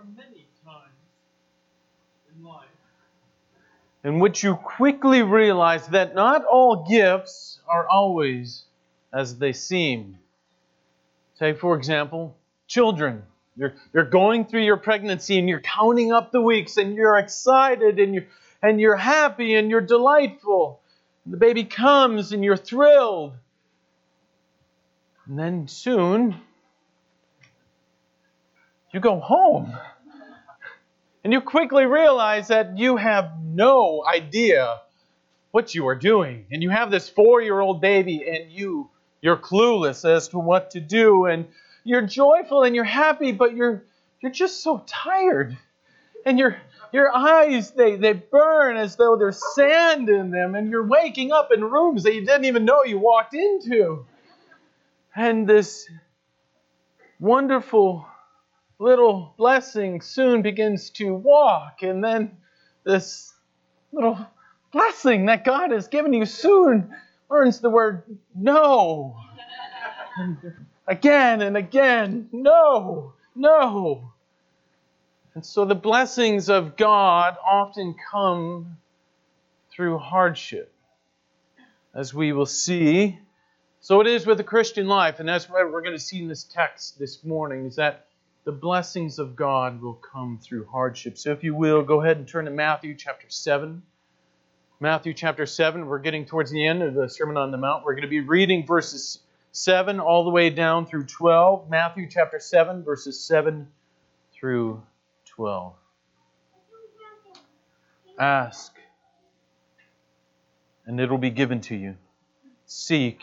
are many times in life in which you quickly realize that not all gifts are always as they seem. Take, for example, children. You're, you're going through your pregnancy and you're counting up the weeks and you're excited and you're, and you're happy and you're delightful. And the baby comes and you're thrilled. And then soon, you go home. And you quickly realize that you have no idea what you are doing. And you have this four year old baby, and you, you're clueless as to what to do. And you're joyful and you're happy, but you're, you're just so tired. And your, your eyes, they, they burn as though there's sand in them. And you're waking up in rooms that you didn't even know you walked into. And this wonderful little blessing soon begins to walk, and then this little blessing that God has given you soon learns the word no. Again and again, no, no. And so the blessings of God often come through hardship, as we will see. So it is with the Christian life, and that's what we're going to see in this text this morning, is that the blessings of God will come through hardship. So if you will, go ahead and turn to Matthew chapter 7. Matthew chapter 7, we're getting towards the end of the Sermon on the Mount. We're going to be reading verses 7 all the way down through 12. Matthew chapter 7, verses 7 through 12. Ask, and it will be given to you. Seek,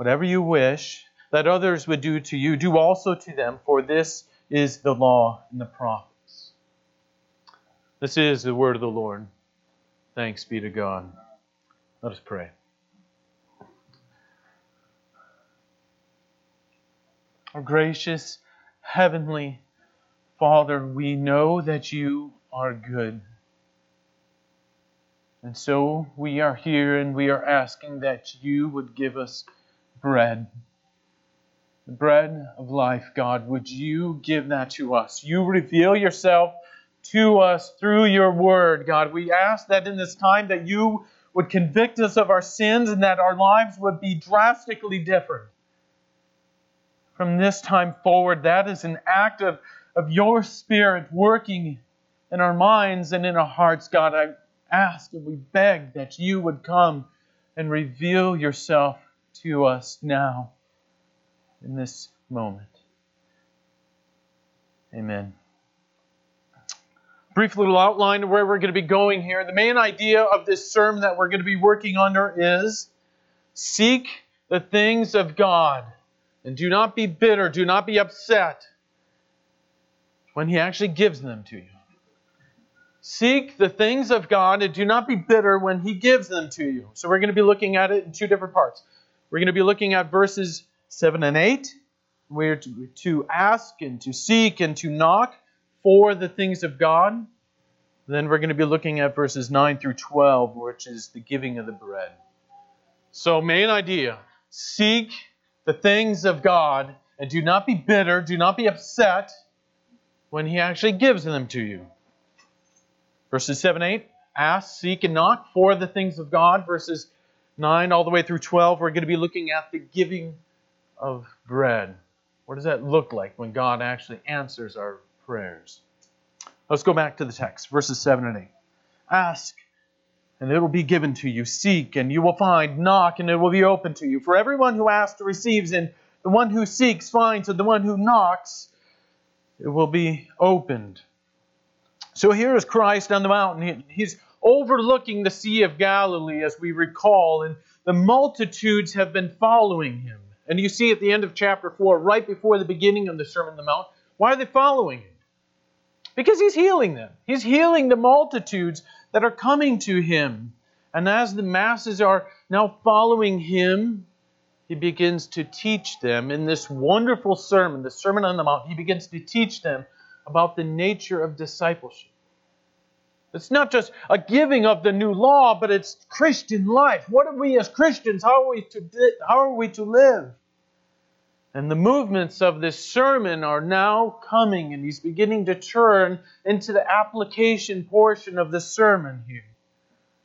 Whatever you wish that others would do to you, do also to them, for this is the law and the prophets. This is the word of the Lord. Thanks be to God. Let us pray. Our gracious Heavenly Father, we know that you are good. And so we are here and we are asking that you would give us bread. The bread of life, God, would you give that to us? You reveal yourself to us through your word, God. We ask that in this time that you would convict us of our sins and that our lives would be drastically different. From this time forward, that is an act of, of your spirit working in our minds and in our hearts, God. I ask and we beg that you would come and reveal yourself to us now in this moment. Amen. Brief little outline of where we're going to be going here. The main idea of this sermon that we're going to be working under is seek the things of God and do not be bitter, do not be upset when He actually gives them to you. Seek the things of God and do not be bitter when He gives them to you. So we're going to be looking at it in two different parts. We're going to be looking at verses 7 and 8. We're to, to ask and to seek and to knock for the things of God. Then we're going to be looking at verses 9 through 12, which is the giving of the bread. So, main idea seek the things of God and do not be bitter, do not be upset when He actually gives them to you. Verses 7 8 ask, seek, and knock for the things of God. Verses 9 all the way through 12, we're going to be looking at the giving of bread. What does that look like when God actually answers our prayers? Let's go back to the text, verses 7 and 8. Ask, and it will be given to you. Seek, and you will find. Knock, and it will be open to you. For everyone who asks receives, and the one who seeks finds, and the one who knocks, it will be opened. So here is Christ on the mountain. He's overlooking the Sea of Galilee, as we recall, and the multitudes have been following him. And you see at the end of chapter 4, right before the beginning of the Sermon on the Mount, why are they following him? Because he's healing them. He's healing the multitudes that are coming to him. And as the masses are now following him, he begins to teach them in this wonderful sermon, the Sermon on the Mount. He begins to teach them about the nature of discipleship. It's not just a giving of the new law, but it's Christian life. What are we as Christians? How are we to, how are we to live? And the movements of this sermon are now coming, and he's beginning to turn into the application portion of the sermon here.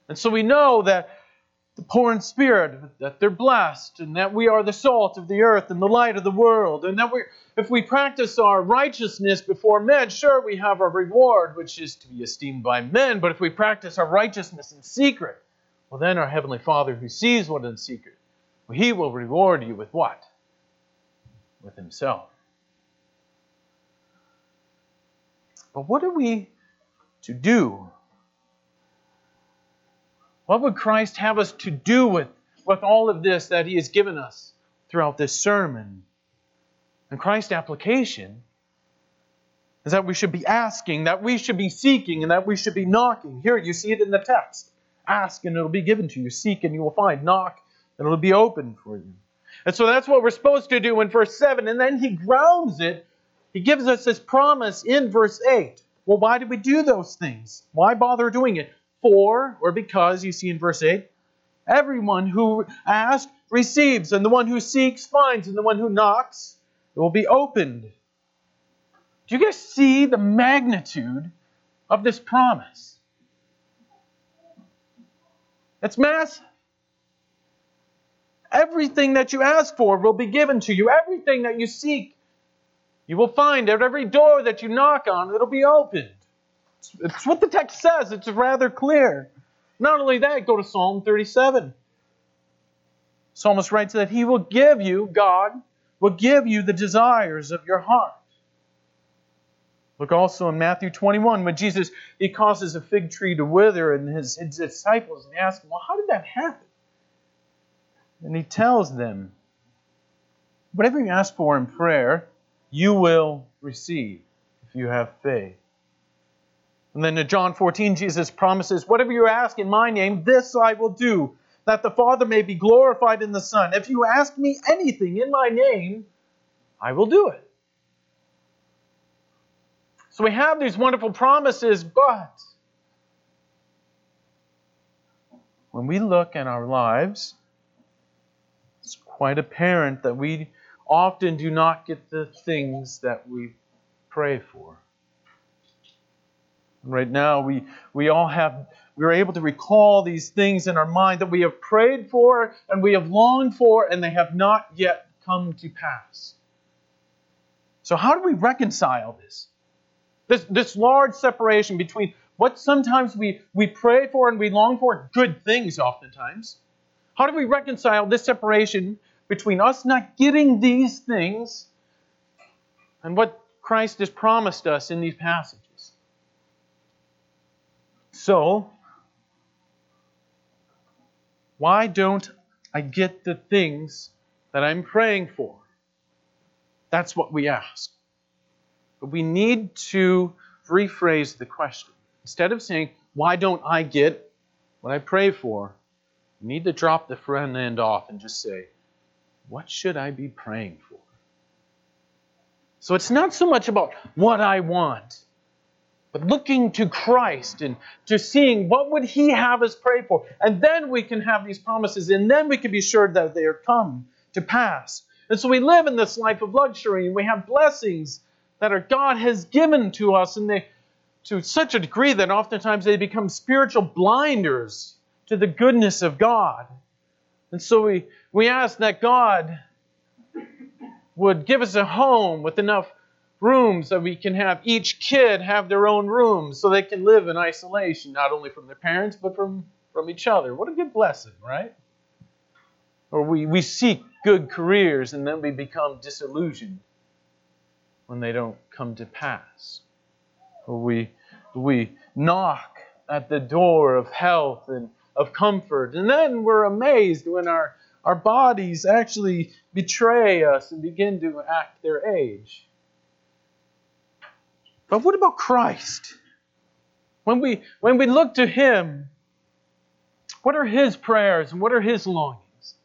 And so we know that the poor in spirit, that they're blessed, and that we are the salt of the earth and the light of the world, and that we, if we practice our righteousness before men, sure, we have our reward, which is to be esteemed by men, but if we practice our righteousness in secret, well, then our Heavenly Father who sees what in secret, well, He will reward you with what? With Himself. But what are we to do what would Christ have us to do with, with all of this that He has given us throughout this sermon? And Christ's application is that we should be asking, that we should be seeking, and that we should be knocking. Here, you see it in the text. Ask and it'll be given to you. Seek and you will find. Knock and it'll be open for you. And so that's what we're supposed to do in verse 7. And then he grounds it. He gives us this promise in verse 8. Well, why do we do those things? Why bother doing it? For or because, you see in verse 8, everyone who asks receives, and the one who seeks finds, and the one who knocks it will be opened. Do you guys see the magnitude of this promise? It's massive. Everything that you ask for will be given to you. Everything that you seek, you will find. At every door that you knock on, it'll be opened. It's what the text says. It's rather clear. Not only that, go to Psalm 37. Psalmist writes that he will give you, God will give you the desires of your heart. Look also in Matthew 21 when Jesus he causes a fig tree to wither and his, his disciples and ask him, Well, how did that happen? And he tells them, Whatever you ask for in prayer, you will receive if you have faith. And then in John 14, Jesus promises, Whatever you ask in my name, this I will do, that the Father may be glorified in the Son. If you ask me anything in my name, I will do it. So we have these wonderful promises, but when we look at our lives, it's quite apparent that we often do not get the things that we pray for. Right now, we, we all have, we are able to recall these things in our mind that we have prayed for and we have longed for, and they have not yet come to pass. So, how do we reconcile this? This, this large separation between what sometimes we, we pray for and we long for, good things oftentimes. How do we reconcile this separation between us not getting these things and what Christ has promised us in these passages? So, why don't I get the things that I'm praying for? That's what we ask. But we need to rephrase the question. Instead of saying, Why don't I get what I pray for? You need to drop the front end off and just say, What should I be praying for? So it's not so much about what I want, but looking to Christ and to seeing what would He have us pray for. And then we can have these promises, and then we can be sure that they are come to pass. And so we live in this life of luxury, and we have blessings that our God has given to us, and they to such a degree that oftentimes they become spiritual blinders to the goodness of God. And so we, we ask that God would give us a home with enough rooms that we can have each kid have their own rooms so they can live in isolation, not only from their parents, but from, from each other. What a good blessing, right? Or we, we seek good careers and then we become disillusioned when they don't come to pass. Or we, we knock at the door of health and of comfort, and then we're amazed when our, our bodies actually betray us and begin to act their age. But what about Christ? When we, when we look to Him, what are His prayers and what are His longings?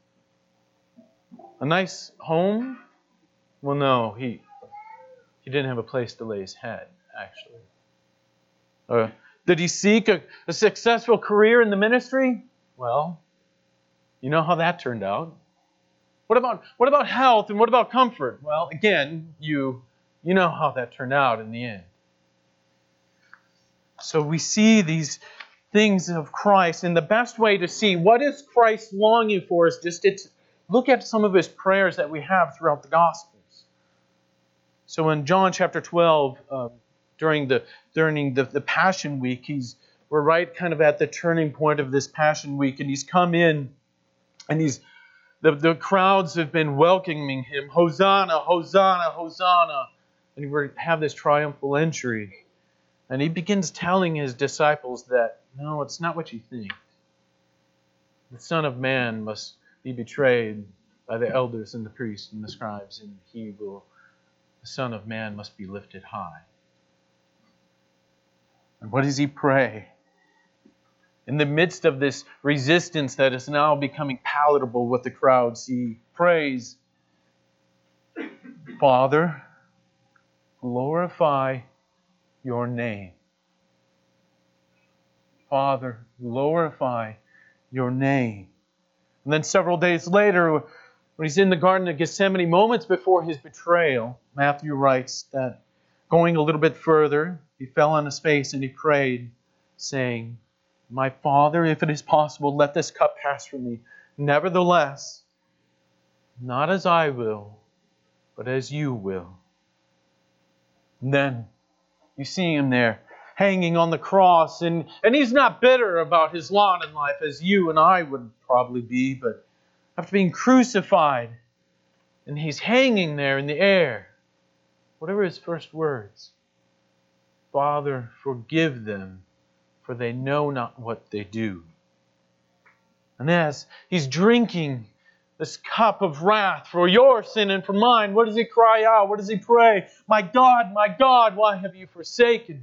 A nice home? Well, no, He, he didn't have a place to lay His head, actually. Uh, did He seek a, a successful career in the ministry? Well, you know how that turned out. What about what about health and what about comfort? Well, again, you you know how that turned out in the end. So we see these things of Christ, and the best way to see what is Christ longing for is just to look at some of his prayers that we have throughout the Gospels. So in John chapter 12, um, during the during the, the Passion Week, he's we're right kind of at the turning point of this Passion Week, and he's come in, and he's the, the crowds have been welcoming him, Hosanna, Hosanna, Hosanna, and we have this triumphal entry. And he begins telling his disciples that, no, it's not what you think. The Son of Man must be betrayed by the elders and the priests and the scribes, and he will, the Son of Man must be lifted high. And what does he pray? In the midst of this resistance that is now becoming palatable with the crowds, he prays, Father, glorify your name. Father, glorify your name. And then several days later, when he's in the Garden of Gethsemane, moments before his betrayal, Matthew writes that going a little bit further, he fell on his face and he prayed, saying, My Father, if it is possible, let this cup pass from me. Nevertheless, not as I will, but as you will. And then you see him there hanging on the cross, and, and he's not bitter about his lot in life as you and I would probably be, but after being crucified, and he's hanging there in the air, whatever his first words Father, forgive them, for they know not what they do. And as he's drinking this cup of wrath for your sin and for mine, what does he cry out? What does he pray? My God, my God, why have you forsaken me?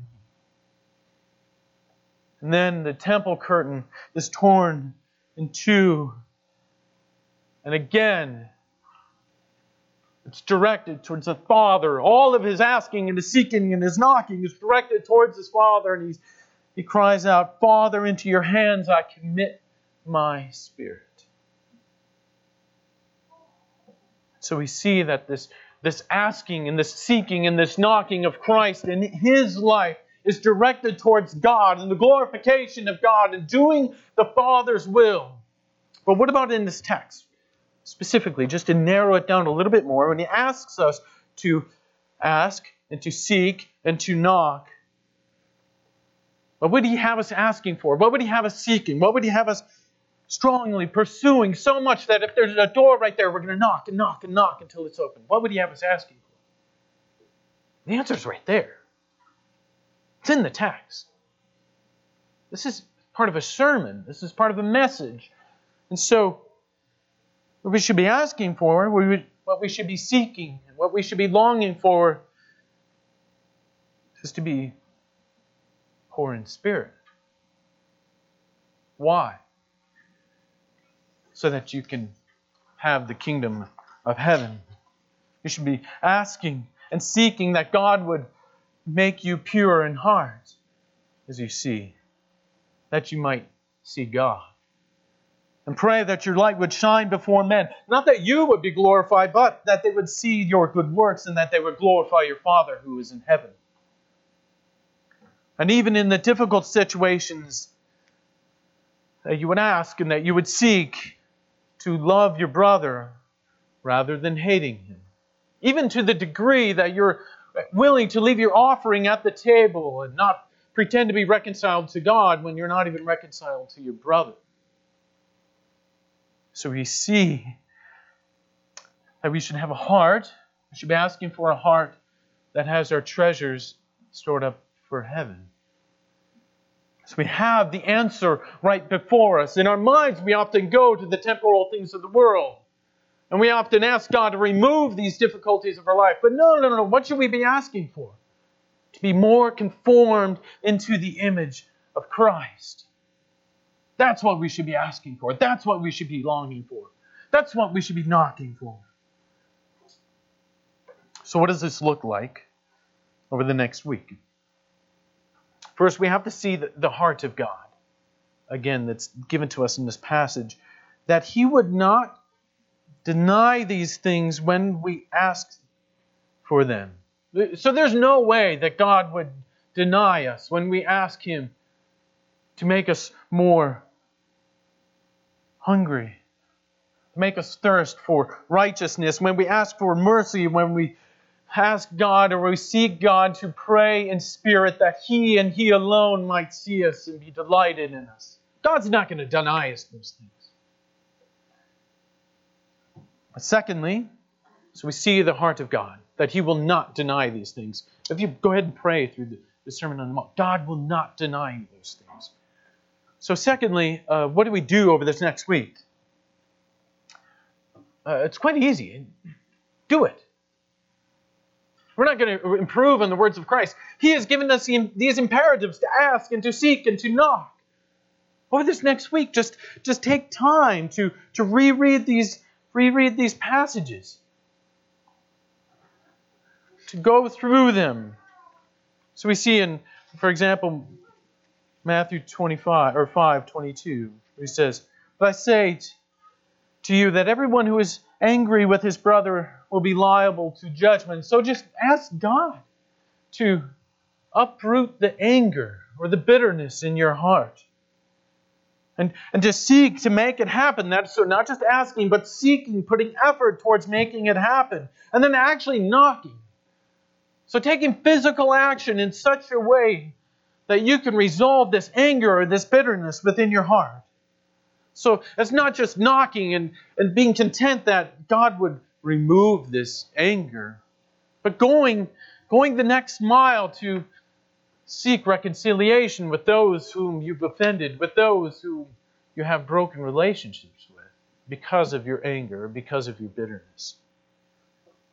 And then the temple curtain is torn in two. And again, it's directed towards the Father. All of his asking and his seeking and his knocking is directed towards his Father. And he's, he cries out, Father, into your hands I commit my spirit. So we see that this, this asking and this seeking and this knocking of Christ in his life is directed towards God and the glorification of God and doing the Father's will. But what about in this text? Specifically, just to narrow it down a little bit more, when he asks us to ask and to seek and to knock, what would he have us asking for? What would he have us seeking? What would he have us strongly pursuing so much that if there's a door right there, we're going to knock and knock and knock until it's open. What would he have us asking for? The answer's right there. It's in the text. This is part of a sermon, this is part of a message. And so, what we should be asking for, what we should be seeking, and what we should be longing for, is to be poor in spirit. Why? So that you can have the kingdom of heaven. You should be asking and seeking that God would make you pure in heart as you see, that you might see God. And pray that your light would shine before men. Not that you would be glorified, but that they would see your good works and that they would glorify your Father who is in heaven. And even in the difficult situations that you would ask and that you would seek, to love your brother rather than hating him. Even to the degree that you're willing to leave your offering at the table and not pretend to be reconciled to God when you're not even reconciled to your brother. So we see that we should have a heart, we should be asking for a heart that has our treasures stored up for heaven. So we have the answer right before us. In our minds, we often go to the temporal things of the world. And we often ask God to remove these difficulties of our life. But no, no, no, no. What should we be asking for? to be more conformed into the image of Christ. That's what we should be asking for. That's what we should be longing for. That's what we should be knocking for. So, what does this look like over the next week? First, we have to see the, the heart of God, again, that's given to us in this passage, that He would not deny these things when we ask for them. So, there's no way that God would deny us when we ask Him to make us more hungry, to make us thirst for righteousness, when we ask for mercy, when we ask God or we seek God to pray in spirit that He and He alone might see us and be delighted in us. God's not going to deny us those things. But secondly, so we see the heart of God, that He will not deny these things. If you go ahead and pray through the, the Sermon on the Mount, God will not deny you those things. So, secondly, uh, what do we do over this next week? Uh, it's quite easy. Do it. We're not going to improve on the words of Christ. He has given us these imperatives to ask and to seek and to knock. Over this next week, just, just take time to, to reread these, reread these passages, to go through them. So we see in, for example, Matthew 25 or 5 22, he says, But I say to you that everyone who is angry with his brother will be liable to judgment. So just ask God to uproot the anger or the bitterness in your heart. And, and to seek to make it happen. That's so not just asking, but seeking, putting effort towards making it happen. And then actually knocking. So taking physical action in such a way that you can resolve this anger or this bitterness within your heart. So it's not just knocking and, and being content that God would remove this anger, but going, going the next mile to seek reconciliation with those whom you've offended, with those whom you have broken relationships with because of your anger, because of your bitterness.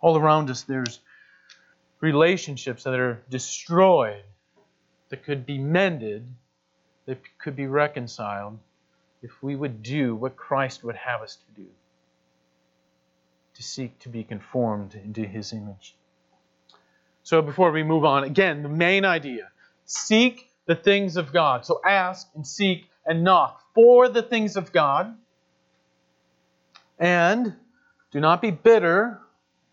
All around us, there's relationships that are destroyed, that could be mended, that could be reconciled if we would do what Christ would have us to do to seek to be conformed into his image. So before we move on, again, the main idea seek the things of God. So ask and seek and knock for the things of God. And do not be bitter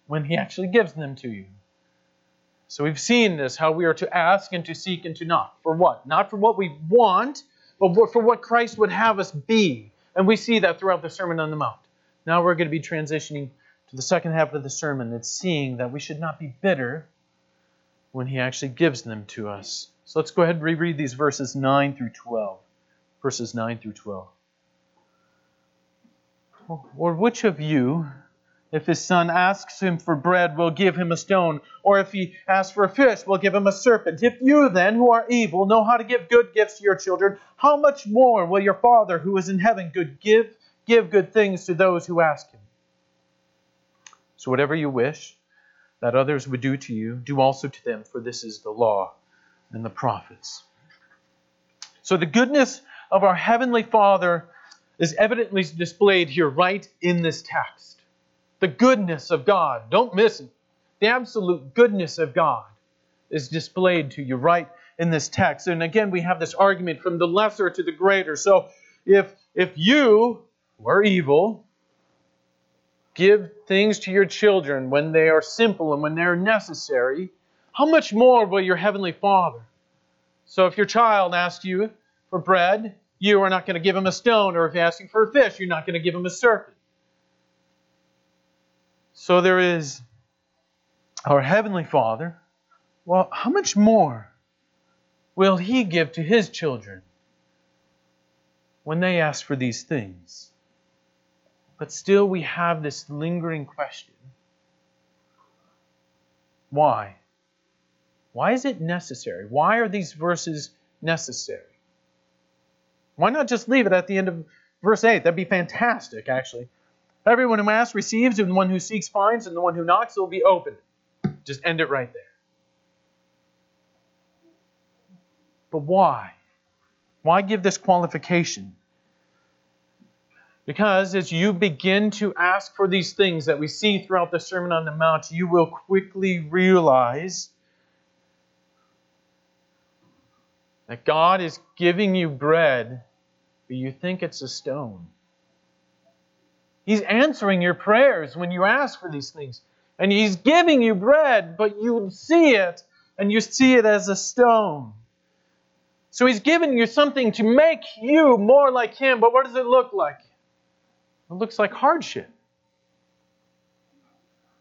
when he actually gives them to you. So we've seen this how we are to ask and to seek and to knock. For what? Not for what we want, but for what Christ would have us be. And we see that throughout the Sermon on the Mount. Now we're going to be transitioning to the second half of the sermon. It's seeing that we should not be bitter when He actually gives them to us. So let's go ahead and reread these verses 9 through 12. Verses 9 through 12. Or which of you if his son asks him for bread, we'll give him a stone. Or if he asks for a fish, we'll give him a serpent. If you then, who are evil, know how to give good gifts to your children, how much more will your Father who is in heaven good give, give good things to those who ask him? So whatever you wish that others would do to you, do also to them, for this is the law and the prophets. So the goodness of our heavenly Father is evidently displayed here right in this text the goodness of God. Don't miss it. The absolute goodness of God is displayed to you right in this text. And again, we have this argument from the lesser to the greater. So if if you who are evil give things to your children when they are simple and when they're necessary, how much more will your heavenly Father? So if your child asks you for bread, you are not going to give him a stone, or if he asks you for a fish, you're not going to give him a serpent. So there is our Heavenly Father. Well, how much more will He give to His children when they ask for these things? But still, we have this lingering question why? Why is it necessary? Why are these verses necessary? Why not just leave it at the end of verse 8? That'd be fantastic, actually. Everyone who asks receives, and the one who seeks finds, and the one who knocks will be opened. Just end it right there. But why? Why give this qualification? Because as you begin to ask for these things that we see throughout the Sermon on the Mount, you will quickly realize that God is giving you bread, but you think it's a stone. He's answering your prayers when you ask for these things. And He's giving you bread, but you see it, and you see it as a stone. So He's giving you something to make you more like Him, but what does it look like? It looks like hardship.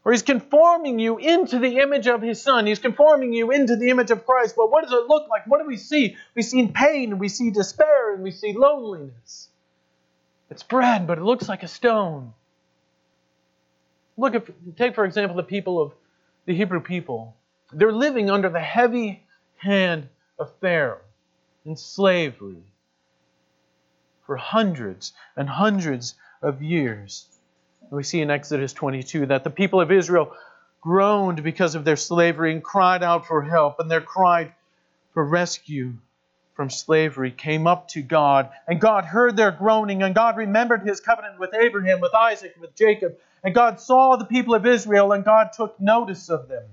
Or he's conforming you into the image of his son. He's conforming you into the image of Christ. But what does it look like? What do we see? We see pain, and we see despair, and we see loneliness. It's bread, but it looks like a stone. Look at take for example the people of the Hebrew people. They're living under the heavy hand of Pharaoh in slavery for hundreds and hundreds of years. We see in Exodus 22 that the people of Israel groaned because of their slavery and cried out for help, and their cry for rescue from slavery came up to God, and God heard their groaning, and God remembered his covenant with Abraham, with Isaac, with Jacob, and God saw the people of Israel, and God took notice of them.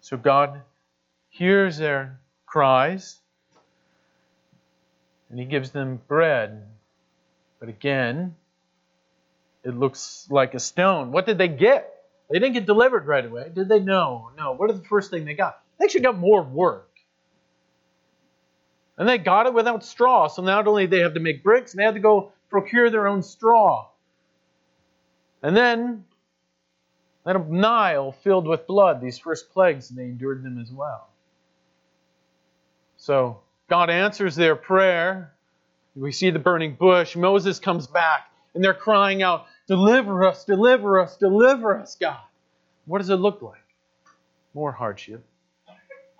So God hears their cries, and he gives them bread but again, it looks like a stone. What did they get? They didn't get delivered right away, did they? No, no. What is the first thing they got? They actually got more work. And they got it without straw. So not only they have to make bricks, they had to go procure their own straw. And then that a Nile filled with blood, these first plagues, and they endured them as well. So God answers their prayer we see the burning bush. Moses comes back, and they're crying out, Deliver us, deliver us, deliver us, God. What does it look like? More hardship,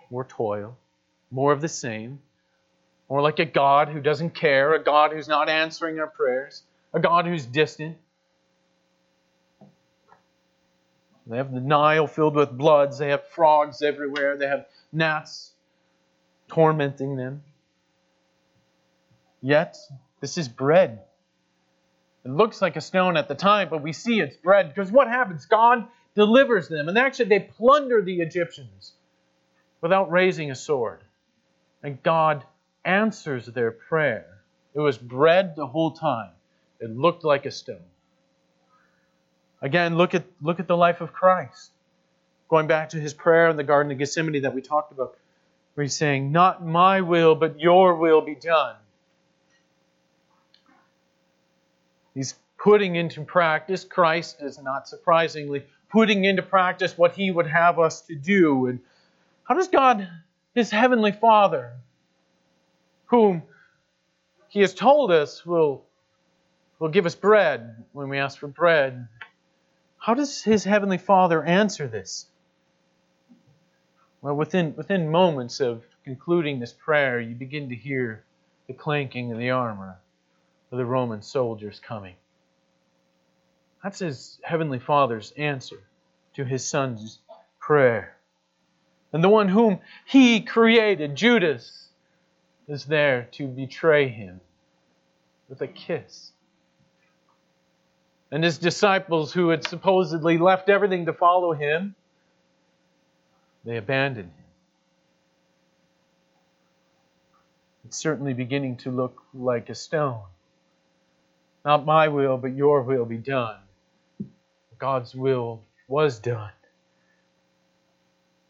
more toil, more of the same. More like a God who doesn't care, a God who's not answering our prayers, a God who's distant. They have the Nile filled with bloods. They have frogs everywhere. They have gnats tormenting them. Yet, this is bread. It looks like a stone at the time, but we see it's bread because what happens? God delivers them. And actually, they plunder the Egyptians without raising a sword. And God answers their prayer. It was bread the whole time, it looked like a stone. Again, look at, look at the life of Christ. Going back to his prayer in the Garden of Gethsemane that we talked about, where he's saying, Not my will, but your will be done. He's putting into practice, Christ is not surprisingly putting into practice what he would have us to do. And how does God, his heavenly Father, whom he has told us will, will give us bread when we ask for bread, how does his heavenly Father answer this? Well, within, within moments of concluding this prayer, you begin to hear the clanking of the armor of the Roman soldiers coming. That's his heavenly Father's answer to his son's prayer. And the one whom he created, Judas, is there to betray him with a kiss. And his disciples, who had supposedly left everything to follow him, they abandoned him. It's certainly beginning to look like a stone. Not my will, but your will be done. God's will was done.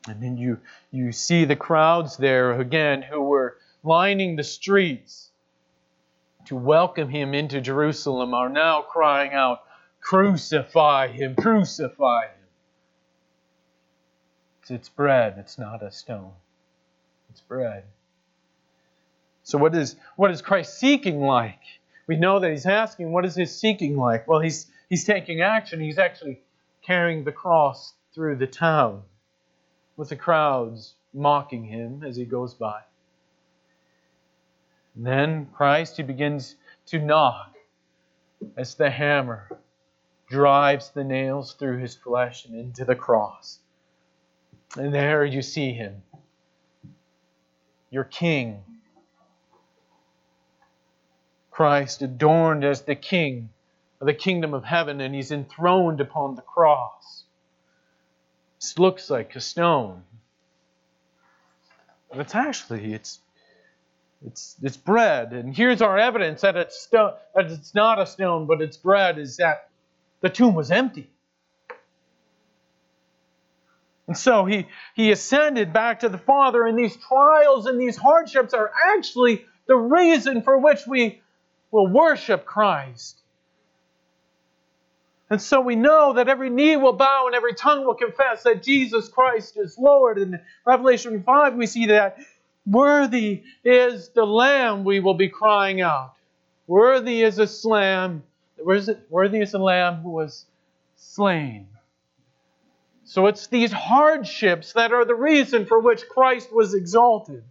And then you, you see the crowds there again who were lining the streets to welcome him into Jerusalem are now crying out, Crucify him, crucify him. It's bread, it's not a stone. It's bread. So what is what is Christ seeking like? We know that he's asking, what is his seeking like? Well, he's, he's taking action. He's actually carrying the cross through the town with the crowds mocking him as he goes by. And then Christ, he begins to knock as the hammer drives the nails through his flesh and into the cross. And there you see him your King. Christ adorned as the King of the kingdom of heaven, and he's enthroned upon the cross. This looks like a stone. But it's actually it's it's it's bread. And here's our evidence that it's sto- that it's not a stone, but it's bread, is that the tomb was empty. And so he, he ascended back to the Father, and these trials and these hardships are actually the reason for which we will worship Christ. And so we know that every knee will bow and every tongue will confess that Jesus Christ is Lord. In Revelation 5, we see that worthy is the Lamb, we will be crying out. Worthy is a lamb. Worthy is the Lamb who was slain. So it's these hardships that are the reason for which Christ was exalted.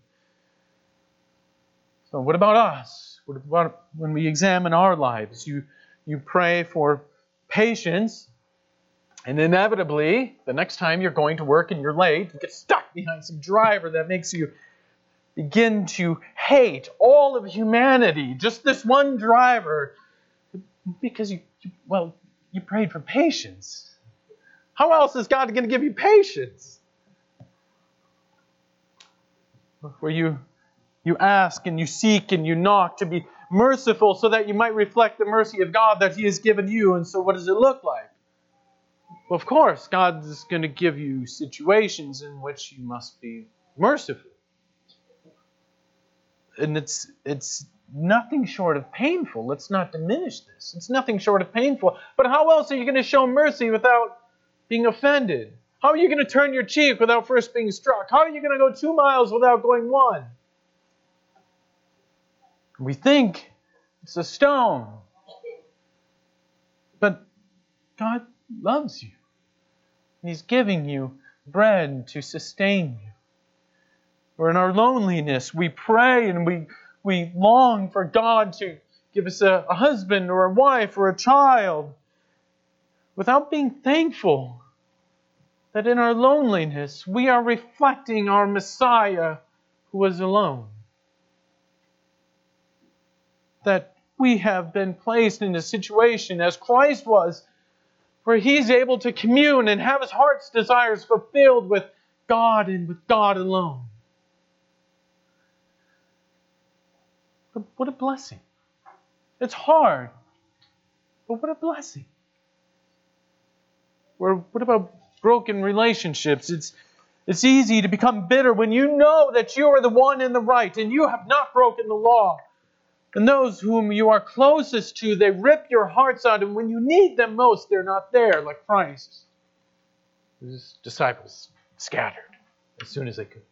So, what about us? When we examine our lives? You, you pray for patience, and inevitably, the next time you're going to work and you're late, you get stuck behind some driver that makes you begin to hate all of humanity, just this one driver, because you, well, you prayed for patience. How else is God going to give you patience? Where you, you ask and you seek and you knock to be merciful so that you might reflect the mercy of God that He has given you. And so, what does it look like? Well, of course, God is going to give you situations in which you must be merciful. And it's, it's nothing short of painful. Let's not diminish this. It's nothing short of painful. But how else are you going to show mercy without being offended? How are you going to turn your cheek without first being struck? How are you going to go two miles without going one? We think it's a stone. But God loves you. He's giving you bread to sustain you. Or in our loneliness, we pray and we, we long for God to give us a, a husband or a wife or a child without being thankful that in our loneliness we are reflecting our Messiah who was alone that we have been placed in a situation as Christ was, where he's able to commune and have his heart's desires fulfilled with God and with God alone. But what a blessing. It's hard, but what a blessing. Or what about broken relationships? It's it's easy to become bitter when you know that you are the one in the right and you have not broken the law. And those whom you are closest to, they rip your hearts out, and when you need them most, they're not there, like Christ. His disciples scattered as soon as they could.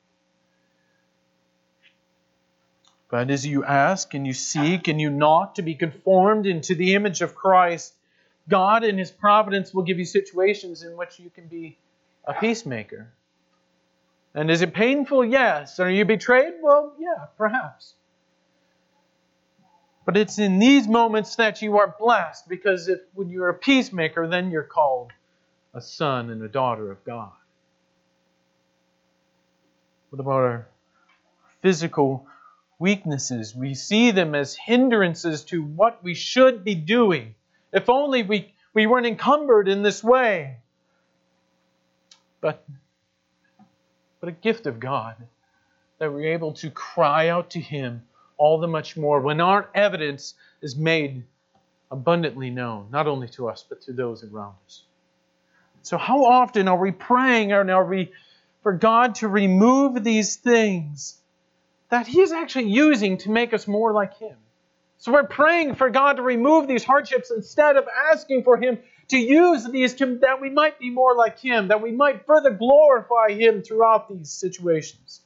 But as you ask and you seek and you knock to be conformed into the image of Christ, God in His providence will give you situations in which you can be a peacemaker. And is it painful? Yes. Are you betrayed? Well, yeah, perhaps. But it's in these moments that you are blessed because if, when you're a peacemaker, then you're called a son and a daughter of God. What about our physical weaknesses? We see them as hindrances to what we should be doing. If only we, we weren't encumbered in this way. But, but a gift of God that we're able to cry out to Him all the much more when our evidence is made abundantly known, not only to us, but to those around us. So, how often are we praying and are we for God to remove these things that He's actually using to make us more like Him? So, we're praying for God to remove these hardships instead of asking for Him to use these to, that we might be more like Him, that we might further glorify Him throughout these situations.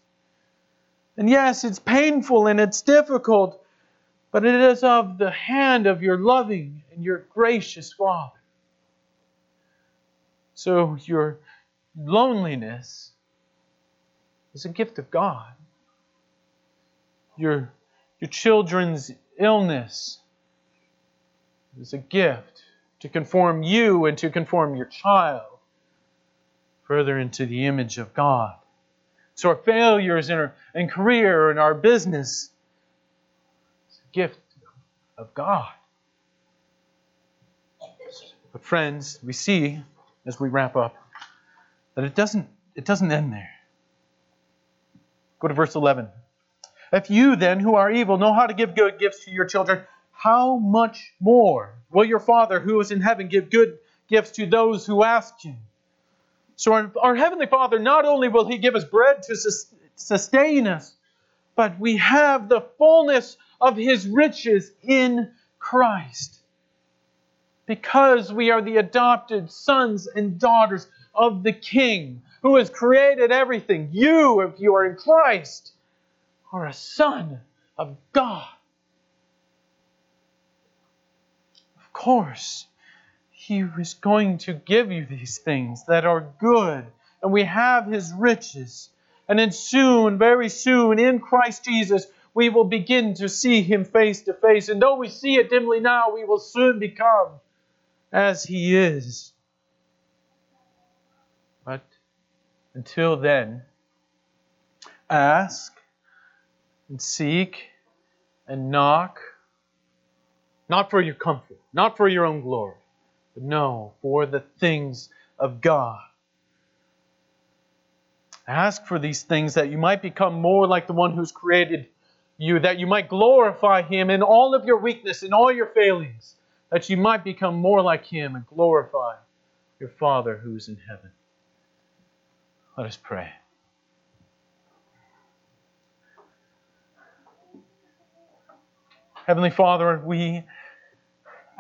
And yes, it's painful and it's difficult, but it is of the hand of your loving and your gracious Father. So your loneliness is a gift of God. Your, your children's illness is a gift to conform you and to conform your child further into the image of God. So our failures in our in career and our business, it's a gift of God. But friends, we see as we wrap up that it doesn't it doesn't end there. Go to verse 11. If you then, who are evil, know how to give good gifts to your children, how much more will your Father who is in heaven give good gifts to those who ask him? So, our, our Heavenly Father, not only will He give us bread to sus- sustain us, but we have the fullness of His riches in Christ. Because we are the adopted sons and daughters of the King who has created everything. You, if you are in Christ, are a son of God. Of course, He is going to give you these things that are good, and we have His riches. And then soon, very soon, in Christ Jesus, we will begin to see Him face to face. And though we see it dimly now, we will soon become as He is. But until then, ask and seek and knock, not for your comfort, not for your own glory, no, for the things of God. Ask for these things that you might become more like the one who's created you, that you might glorify Him in all of your weakness, in all your failings, that you might become more like Him and glorify your Father who's in heaven. Let us pray. Heavenly Father, we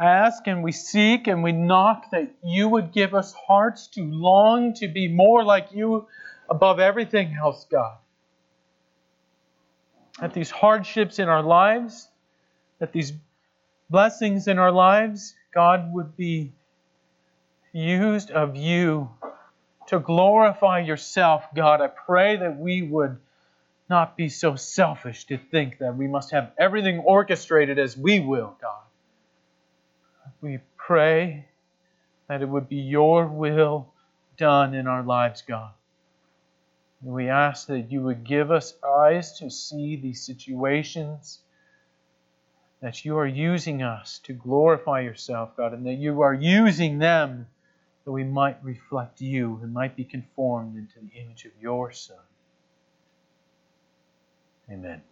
ask and we seek and we knock that you would give us hearts to long to be more like you above everything else, God. That these hardships in our lives, that these blessings in our lives, God, would be used of you to glorify yourself, God. I pray that we would not be so selfish to think that we must have everything orchestrated as we will, God. We pray that it would be your will done in our lives, God. And we ask that you would give us eyes to see these situations, that you are using us to glorify yourself, God, and that you are using them that we might reflect you and might be conformed into the image of your Son. Amen.